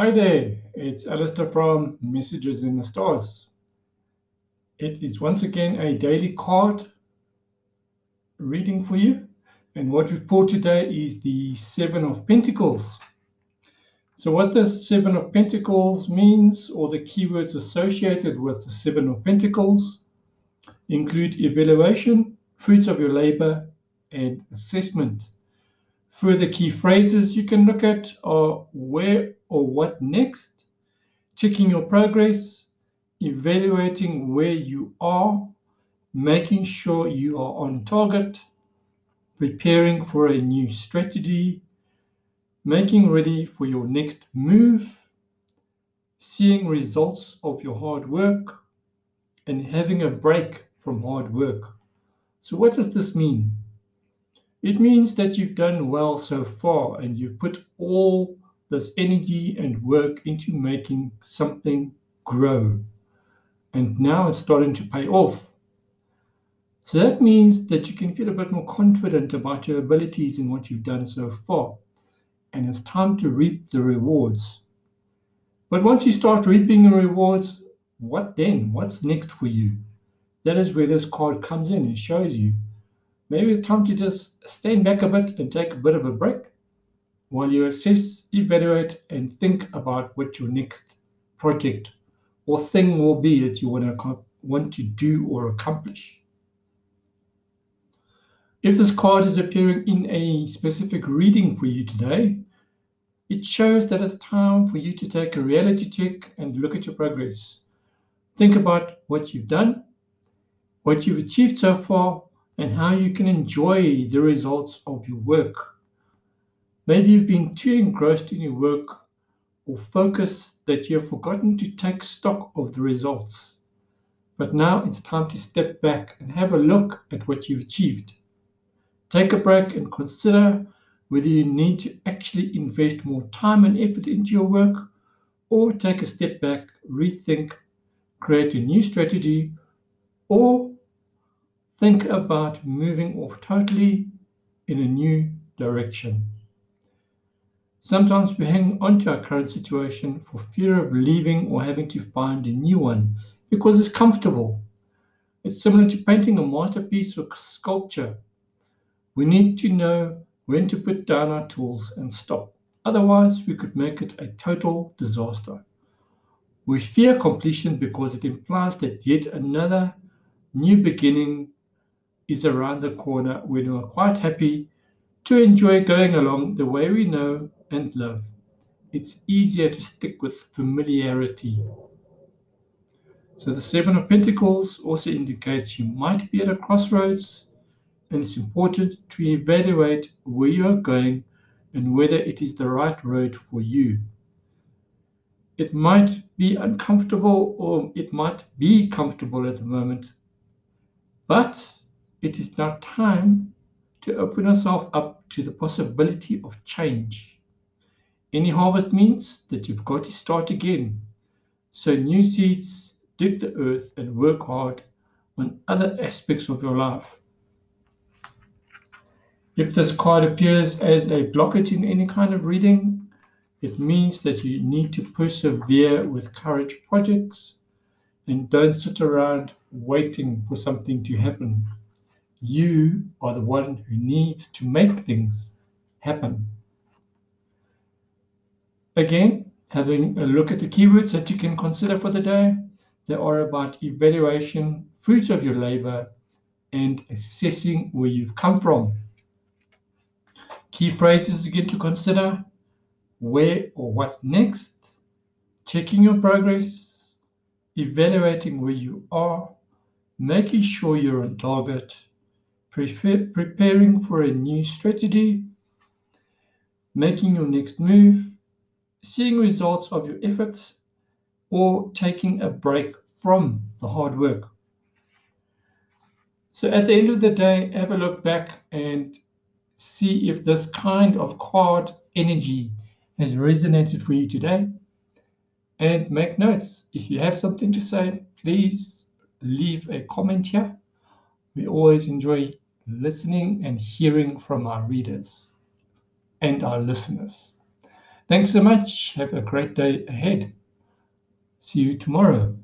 Hi there, it's Alistair from Messages in the Stars. It is once again a daily card reading for you. And what we've pulled today is the Seven of Pentacles. So, what this Seven of Pentacles means, or the keywords associated with the Seven of Pentacles, include evaluation, fruits of your labor, and assessment. Further key phrases you can look at are where or what next, checking your progress, evaluating where you are, making sure you are on target, preparing for a new strategy, making ready for your next move, seeing results of your hard work, and having a break from hard work. So, what does this mean? It means that you've done well so far and you've put all this energy and work into making something grow. And now it's starting to pay off. So that means that you can feel a bit more confident about your abilities and what you've done so far. And it's time to reap the rewards. But once you start reaping the rewards, what then? What's next for you? That is where this card comes in and shows you maybe it's time to just stand back a bit and take a bit of a break while you assess, evaluate, and think about what your next project or thing will be that you want to want to do or accomplish. If this card is appearing in a specific reading for you today, it shows that it's time for you to take a reality check and look at your progress. Think about what you've done, what you've achieved so far, and how you can enjoy the results of your work. Maybe you've been too engrossed in your work or focus that you have forgotten to take stock of the results. But now it's time to step back and have a look at what you've achieved. Take a break and consider whether you need to actually invest more time and effort into your work or take a step back, rethink, create a new strategy, or think about moving off totally in a new direction. Sometimes we hang on to our current situation for fear of leaving or having to find a new one because it's comfortable. It's similar to painting a masterpiece or sculpture. We need to know when to put down our tools and stop. Otherwise, we could make it a total disaster. We fear completion because it implies that yet another new beginning is around the corner when we're quite happy to enjoy going along the way we know and love. It's easier to stick with familiarity. So the Seven of Pentacles also indicates you might be at a crossroads, and it's important to evaluate where you are going and whether it is the right road for you. It might be uncomfortable or it might be comfortable at the moment, but it is now time to open ourselves up to the possibility of change. Any harvest means that you've got to start again. So, new seeds, dig the earth, and work hard on other aspects of your life. If this card appears as a blockage in any kind of reading, it means that you need to persevere with courage projects and don't sit around waiting for something to happen. You are the one who needs to make things happen. Again, having a look at the keywords that you can consider for the day. They are about evaluation, fruits of your labor, and assessing where you've come from. Key phrases again to consider where or what next, checking your progress, evaluating where you are, making sure you're on target, preparing for a new strategy, making your next move, seeing results of your efforts, or taking a break from the hard work. So at the end of the day, have a look back and see if this kind of card energy has resonated for you today. And make notes. If you have something to say, please leave a comment here. We always enjoy listening and hearing from our readers and our listeners. Thanks so much. Have a great day ahead. See you tomorrow.